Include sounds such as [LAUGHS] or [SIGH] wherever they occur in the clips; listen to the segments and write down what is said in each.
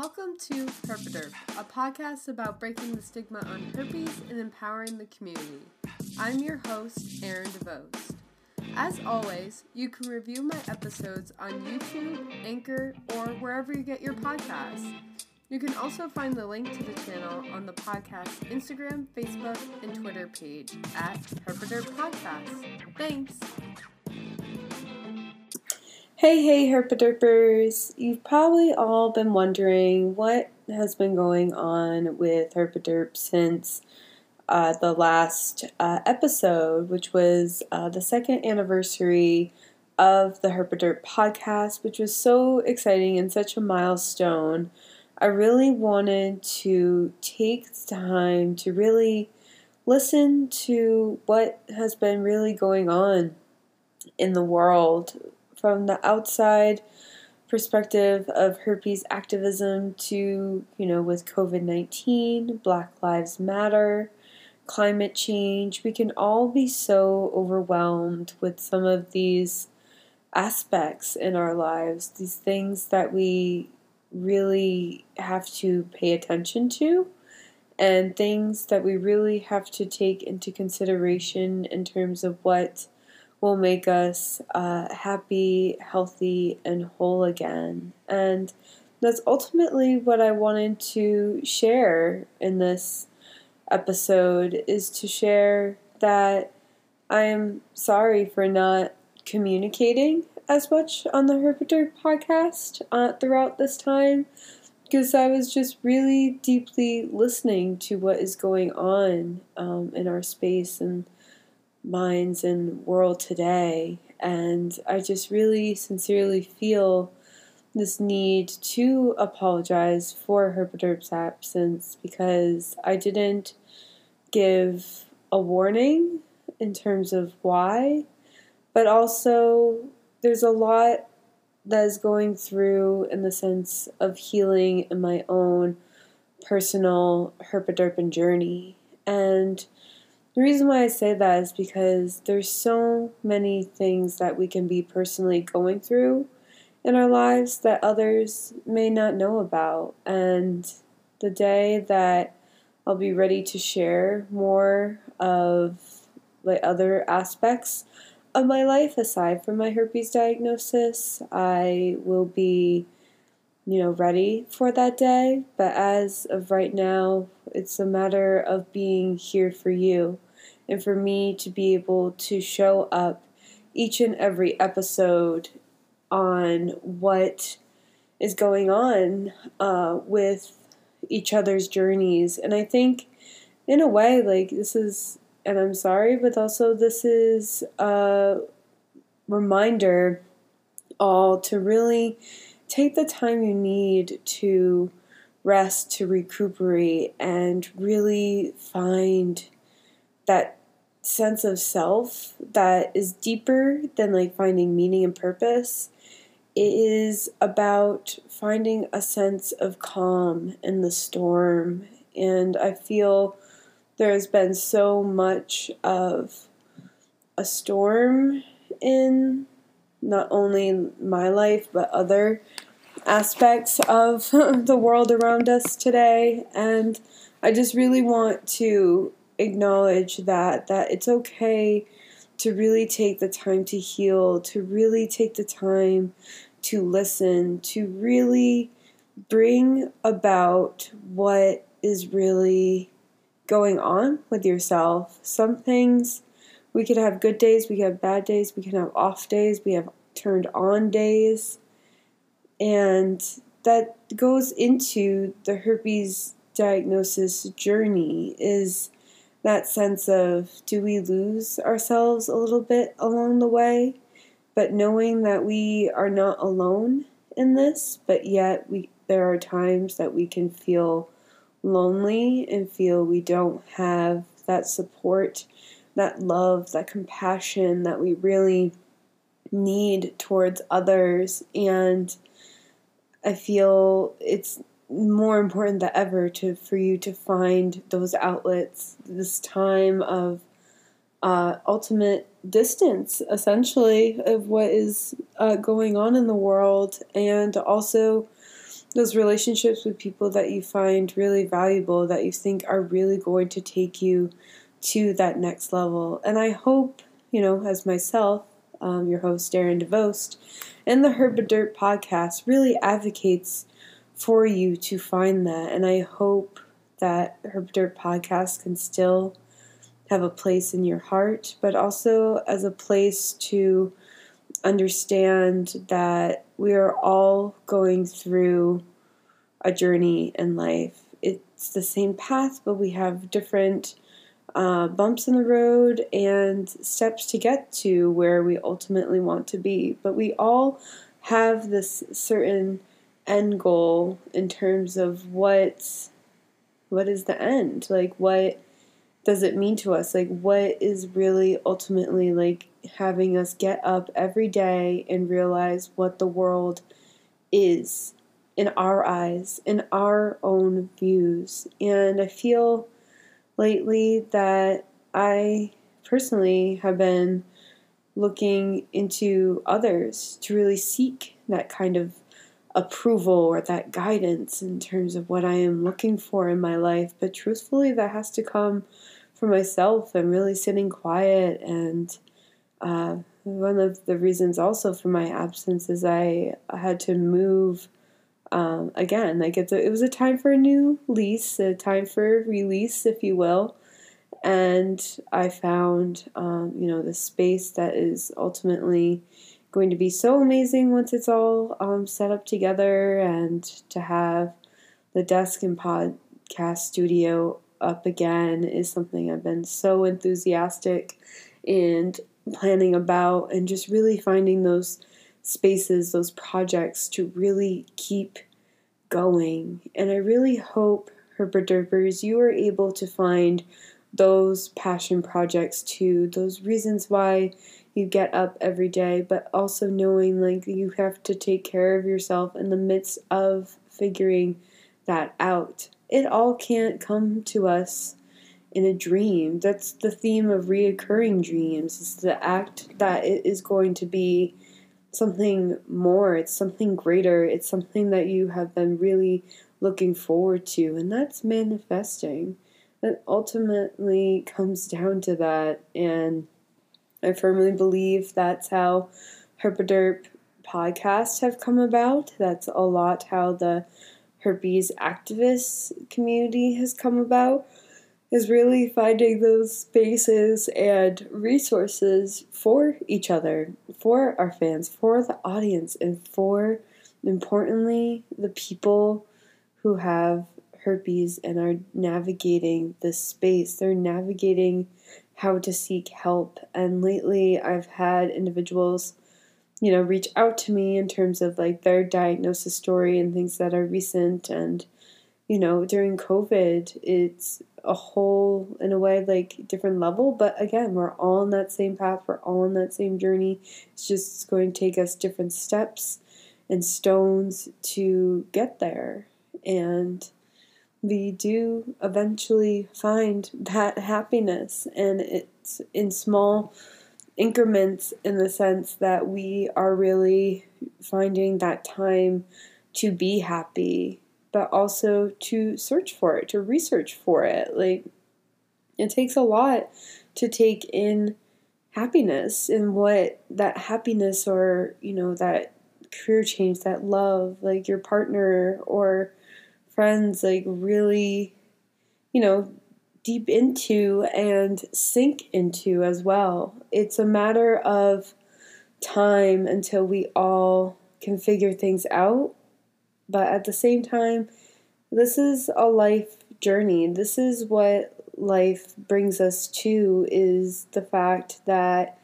welcome to Herpaderp, a podcast about breaking the stigma on herpes and empowering the community. I'm your host, Erin DeVos. As always, you can review my episodes on YouTube, Anchor, or wherever you get your podcasts. You can also find the link to the channel on the podcast Instagram, Facebook, and Twitter page at Herpaderp Podcast. Thanks! Hey, hey, Herpaderpers! You've probably all been wondering what has been going on with Herpaderp since uh, the last uh, episode, which was uh, the second anniversary of the Herpaderp podcast, which was so exciting and such a milestone. I really wanted to take time to really listen to what has been really going on in the world from the outside perspective of herpes activism to, you know, with COVID 19, Black Lives Matter, climate change. We can all be so overwhelmed with some of these aspects in our lives, these things that we really have to pay attention to and things that we really have to take into consideration in terms of what will make us uh, happy, healthy, and whole again. And that's ultimately what I wanted to share in this episode is to share that I am sorry for not communicating as much on the Herpaderp podcast uh, throughout this time because I was just really deeply listening to what is going on um, in our space and minds and world today. And I just really sincerely feel this need to apologize for Herpaderp's absence because I didn't give a warning in terms of why, but also there's a lot that is going through in the sense of healing in my own personal herpaderpin journey. And the reason why I say that is because there's so many things that we can be personally going through in our lives that others may not know about. And the day that I'll be ready to share more of like other aspects of my life aside from my herpes diagnosis, I will be you know ready for that day, but as of right now, it's a matter of being here for you and for me to be able to show up each and every episode on what is going on uh, with each other's journeys. And I think, in a way, like this is, and I'm sorry, but also this is a reminder all to really take the time you need to rest, to recuperate, and really find that sense of self that is deeper than like finding meaning and purpose. It is about finding a sense of calm in the storm. And I feel there has been so much of a storm in not only my life but other aspects of [LAUGHS] the world around us today. And I just really want to acknowledge that that it's okay to really take the time to heal, to really take the time to listen, to really bring about what is really going on with yourself. Some things we could have good days, we could have bad days, we can have off days, we have turned on days. And that goes into the herpes diagnosis journey is that sense of do we lose ourselves a little bit along the way, but knowing that we are not alone in this, but yet we there are times that we can feel lonely and feel we don't have that support, that love, that compassion that we really need towards others. And I feel it's more important than ever to for you to find those outlets this time of uh, ultimate distance essentially of what is uh, going on in the world. And also those relationships with people that you find really valuable, that you think are really going to take you to that next level. And I hope, you know, as myself, um, your host, Erin DeVos, and the Herpaderp podcast really advocates for you to find that. And I hope that Herpaderp podcast can still have a place in your heart, but also as a place to understand that we are all going through a journey in life. It's the same path, but we have different uh, bumps in the road and steps to get to where we ultimately want to be. But we all have this certain end goal in terms of what what is the end? Like what does it mean to us? Like what is really ultimately like having us get up every day and realize what the world is in our eyes in our own views? And i feel lately that I personally have been looking into others to really seek that kind of approval or that guidance in terms of what I am looking for in my life. But truthfully, that has to come from myself and really sitting quiet. And uh, one of the reasons also for my absence is I had to move um, again, like it's a, it was a time for a new lease, a time for release, if you will. And I found, um, you know, the space that is ultimately going to be so amazing once it's all um, set up together, and to have the desk and podcast studio up again is something I've been so enthusiastic and planning about, and just really finding those spaces, those projects to really keep going. And I really hope, Herpaderpers, you are able to find those passion projects too, those reasons why you get up every day, but also knowing like you have to take care of yourself in the midst of figuring that out. It all can't come to us in a dream. That's the theme of reoccurring dreams. It's the act that it is going to be something more, it's something greater, it's something that you have been really looking forward to, and that's manifesting. That ultimately comes down to that, and I firmly believe that's how Herpaderp podcasts have come about. That's a lot how the herpes activist community has come about is really finding those spaces and resources for each other, for our fans, for the audience, and for, importantly, the people who have herpes and are navigating this space. They're navigating how to seek help. And lately, I've had individuals, you know, reach out to me in terms of like their diagnosis story and things that are recent and you know, during COVID, it's a whole, in a way, like different level. But again, we're all on that same path, we're all on that same journey. It's just going to take us different steps and stones to get there. And we do eventually find that happiness, and it's in small increments in the sense that we are really finding that time to be happy but also to search for it, to research for it. Like, it takes a lot to take in happiness and what that happiness or, you know, that career change, that love, like your partner or friends, like really, you know, deep into and sink into as well. It's a matter of time until we all can figure things out but at the same time, this is a life journey. This is what life brings us to is the fact that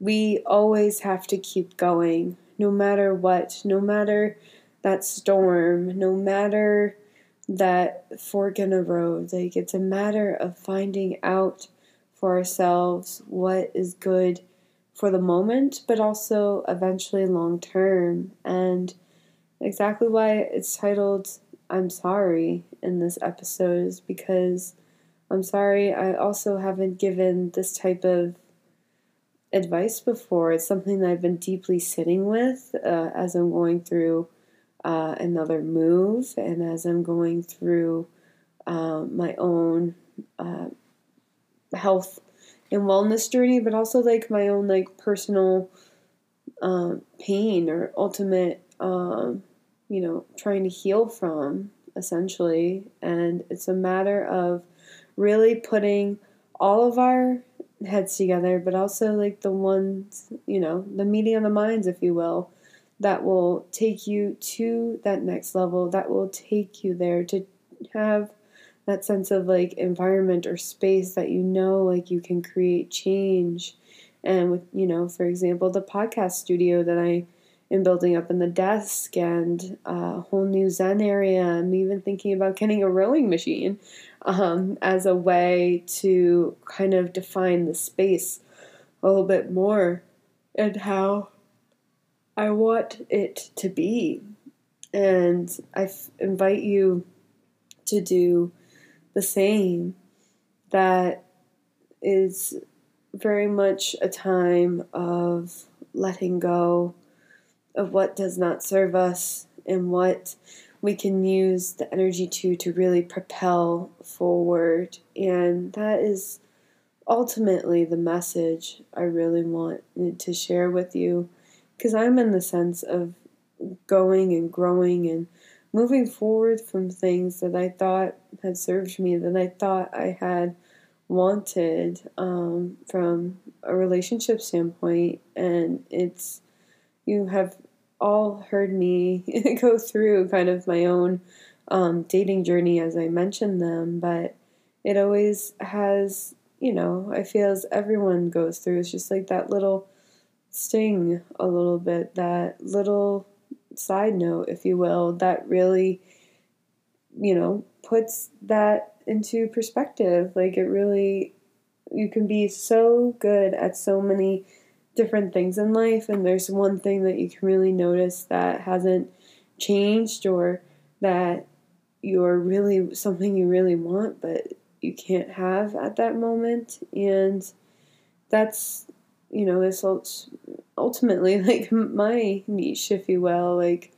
we always have to keep going no matter what, no matter that storm, no matter that fork in the road. Like it's a matter of finding out for ourselves what is good for the moment, but also eventually long term. And exactly why it's titled I'm Sorry in this episode is because I'm sorry I also haven't given this type of advice before. It's something that I've been deeply sitting with uh, as I'm going through uh, another move, and as I'm going through um, my own uh, health and wellness journey, but also like my own like personal um, pain or ultimate, um, you know, trying to heal from essentially. And it's a matter of really putting all of our heads together, but also like the ones, you know, the meeting of the minds, if you will, that will take you to that next level, that will take you there to have that sense of like environment or space that you know like you can create change and with you know for example the podcast studio that i am building up in the desk and a whole new zen area i'm even thinking about getting a rowing machine um, as a way to kind of define the space a little bit more and how i want it to be and I f- invite you to do the same. That is very much a time of letting go of what does not serve us and what we can use the energy to to really propel forward and that is ultimately the message I really want to share with you because I'm in the sense of going and growing and moving forward from things that I thought had served me, that I thought I had wanted um, from a relationship standpoint. And it's, you have all heard me [LAUGHS] go through kind of my own um, dating journey as I mentioned them, but it always has, you know, I feel as everyone goes through. It's just like that little sting a little bit, that little side note, if you will, that really, you know, puts that into perspective. Like it really, you can be so good at so many different things in life, and there's one thing that you can really notice that hasn't changed or that you're really something you really want, but you can't have at that moment. And that's, you know, this ultimately [LAUGHS] like my niche, if you will. Like,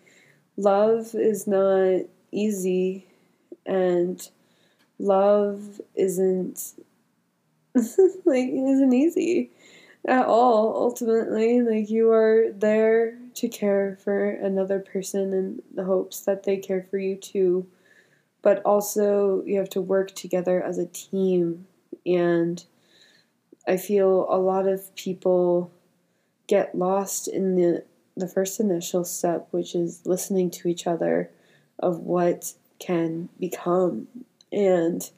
love is not easy, and love isn't [LAUGHS] like isn't easy at all. Ultimately, like you are there to care for another person in the hopes that they care for you too. But also, you have to work together as a team. And I feel a lot of people get lost in the the first initial step, which is listening to each other of what can become. And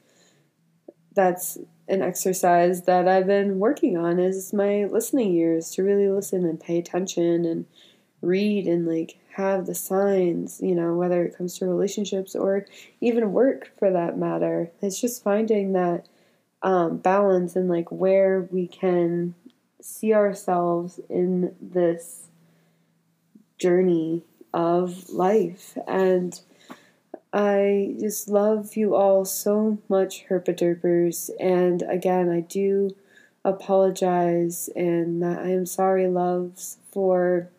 that's an exercise that I've been working on is my listening ears to really listen and pay attention and read and like have the signs, you know, whether it comes to relationships or even work for that matter. It's just finding that um, balance and like where we can see ourselves in this journey of life. And I just love you all so much, Herpaderpers. And again, I do apologize and I am sorry, loves, for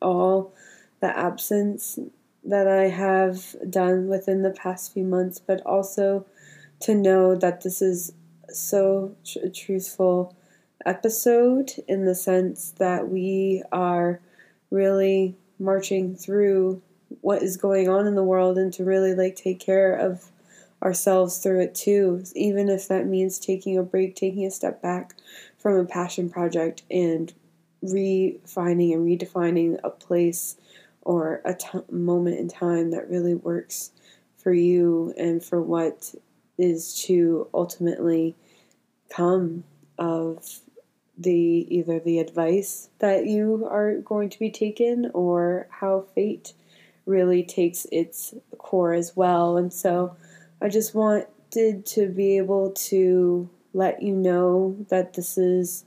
all the absence that I have done within the past few months, but also to know that this is so tr- truthful episode in the sense that we are really marching through what is going on in the world and to really like take care of ourselves through it too even if that means taking a break taking a step back from a passion project and refining and redefining a place or a t- moment in time that really works for you and for what is to ultimately come of the either the advice that you are going to be taken or how fate really takes its core as well. And so I just wanted to be able to let you know that this is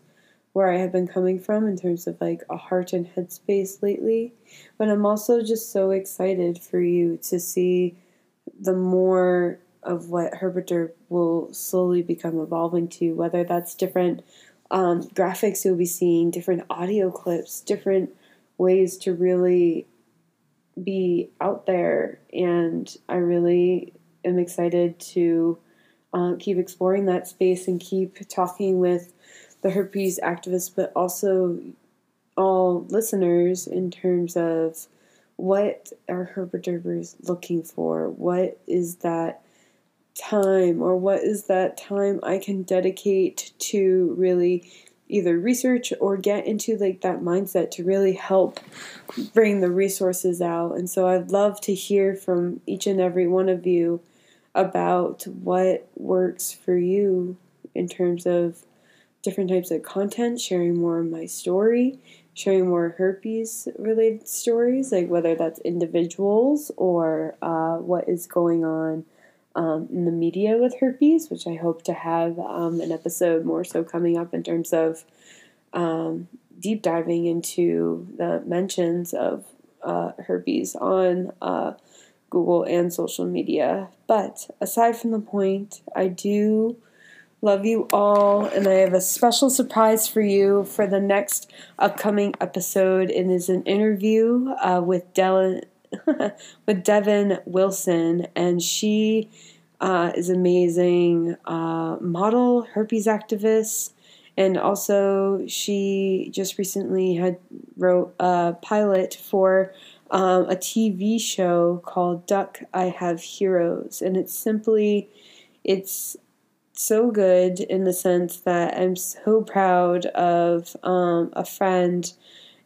where I have been coming from in terms of like a heart and headspace lately. But I'm also just so excited for you to see the more of what Herpaderp will slowly become evolving to, whether that's different um, graphics you'll be seeing, different audio clips, different ways to really be out there, and I really am excited to uh, keep exploring that space and keep talking with the herpes activists, but also all listeners in terms of what are Herpaderpers looking for? What is that time, or what is that time I can dedicate to really either research or get into like that mindset to really help bring the resources out. And so I'd love to hear from each and every one of you about what works for you in terms of different types of content, sharing more of my story, sharing more herpes related stories, like whether that's individuals or uh, what is going on um, in the media with herpes, which I hope to have um, an episode more so coming up in terms of um, deep diving into the mentions of uh, herpes on uh, Google and social media. But aside from the point, I do love you all, and I have a special surprise for you for the next upcoming episode. It is an interview uh, with Della. [LAUGHS] with Devin Wilson, and she uh, is amazing uh, model, herpes activist, and also she just recently had wrote a pilot for um, a TV show called Duck I Have Heroes, and it's simply it's so good in the sense that I'm so proud of um, a friend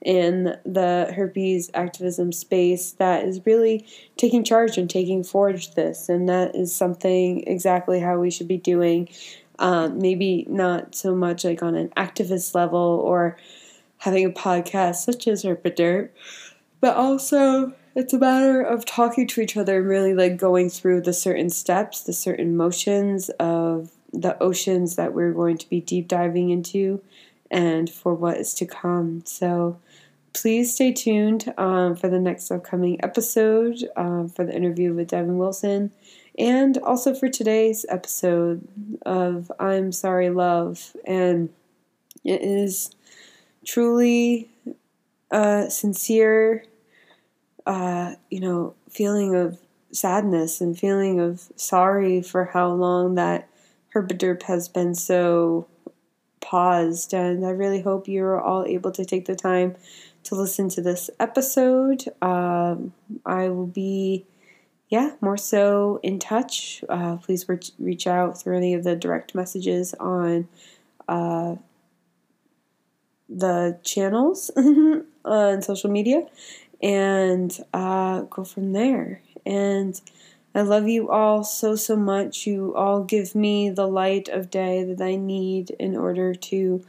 in the herpes activism space that is really taking charge and taking forward this. And that is something exactly how we should be doing. Um, maybe not so much like on an activist level or having a podcast such as Herpaderp, but also it's a matter of talking to each other and really like going through the certain steps, the certain motions of the oceans that we're going to be deep diving into and for what is to come. So please stay tuned um, for the next upcoming episode um, for the interview with Devin Wilson and also for today's episode of I'm Sorry Love. And it is truly a sincere, uh, you know, feeling of sadness and feeling of sorry for how long that Herpaderp has been so paused. And I really hope you're all able to take the time to listen to this episode. Um, I will be, yeah, more so in touch. Uh, please reach, reach out through any of the direct messages on uh, the channels [LAUGHS] on social media and uh, go from there. And I love you all so, so much. You all give me the light of day that I need in order to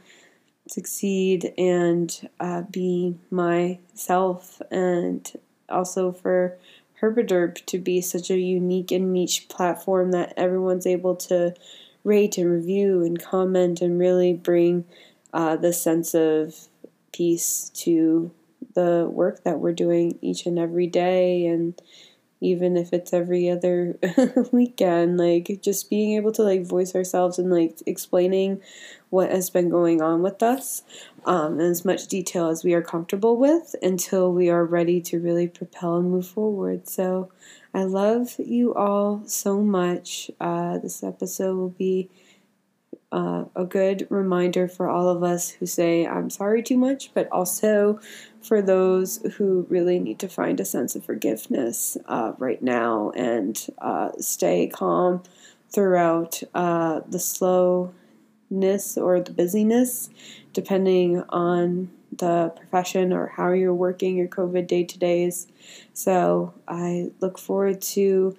succeed and uh, be myself, and also for Herpaderp to be such a unique and niche platform that everyone's able to rate and review and comment and really bring uh, the sense of peace to the work that we're doing each and every day and even if it's every other [LAUGHS] weekend like just being able to like voice ourselves and like explaining what has been going on with us um, in as much detail as we are comfortable with until we are ready to really propel and move forward. So i love you all so much. Uh, this episode will be uh, a good reminder for all of us who say, I'm sorry too much, but also for those who really need to find a sense of forgiveness uh, right now and uh, stay calm throughout uh, the slowness or the busyness, depending on the profession or how you're working your COVID day to days. So I look forward to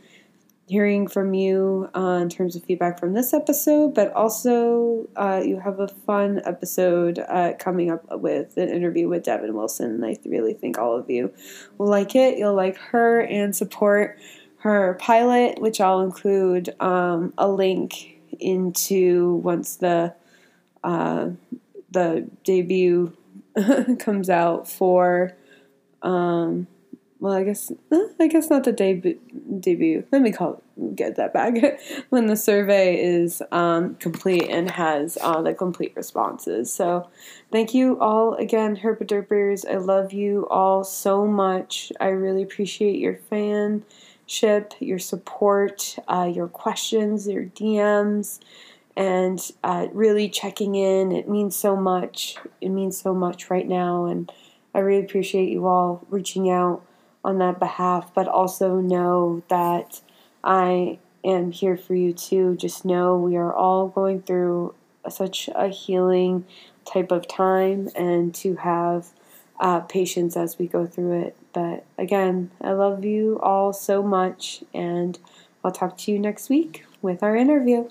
hearing from you uh, in terms of feedback from this episode, but also uh, you have a fun episode uh, coming up with an interview with Devin Wilson. And I really think all of you will like it. You'll like her and support her pilot, which I'll include um, a link into once the uh, the debut [LAUGHS] comes out for. Um, well, I guess I guess not the debut. Debut. Let me call get that back [LAUGHS] when the survey is um, complete and has uh, the complete responses. So, thank you all again, Herpaderpers. I love you all so much. I really appreciate your fanship, your support, uh, your questions, your DMs, and uh, really checking in. It means so much. It means so much right now, and I really appreciate you all reaching out on that behalf, but also know that I am here for you too. Just know we are all going through such a healing type of time and to have uh, patience as we go through it. But again, I love you all so much, and I'll talk to you next week with our interview.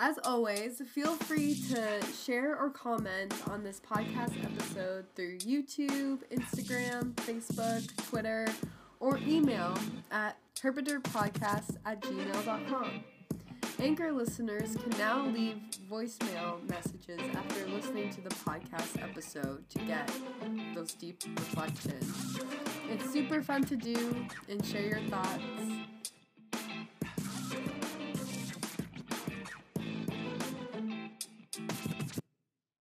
As always, feel free to share or comment on this podcast episode through YouTube, Instagram, Facebook, Twitter, or email at herpaderpodcast at gmail.com. Anchor listeners can now leave voicemail messages after listening to the podcast episode to get those deep reflections. It's super fun to do and share your thoughts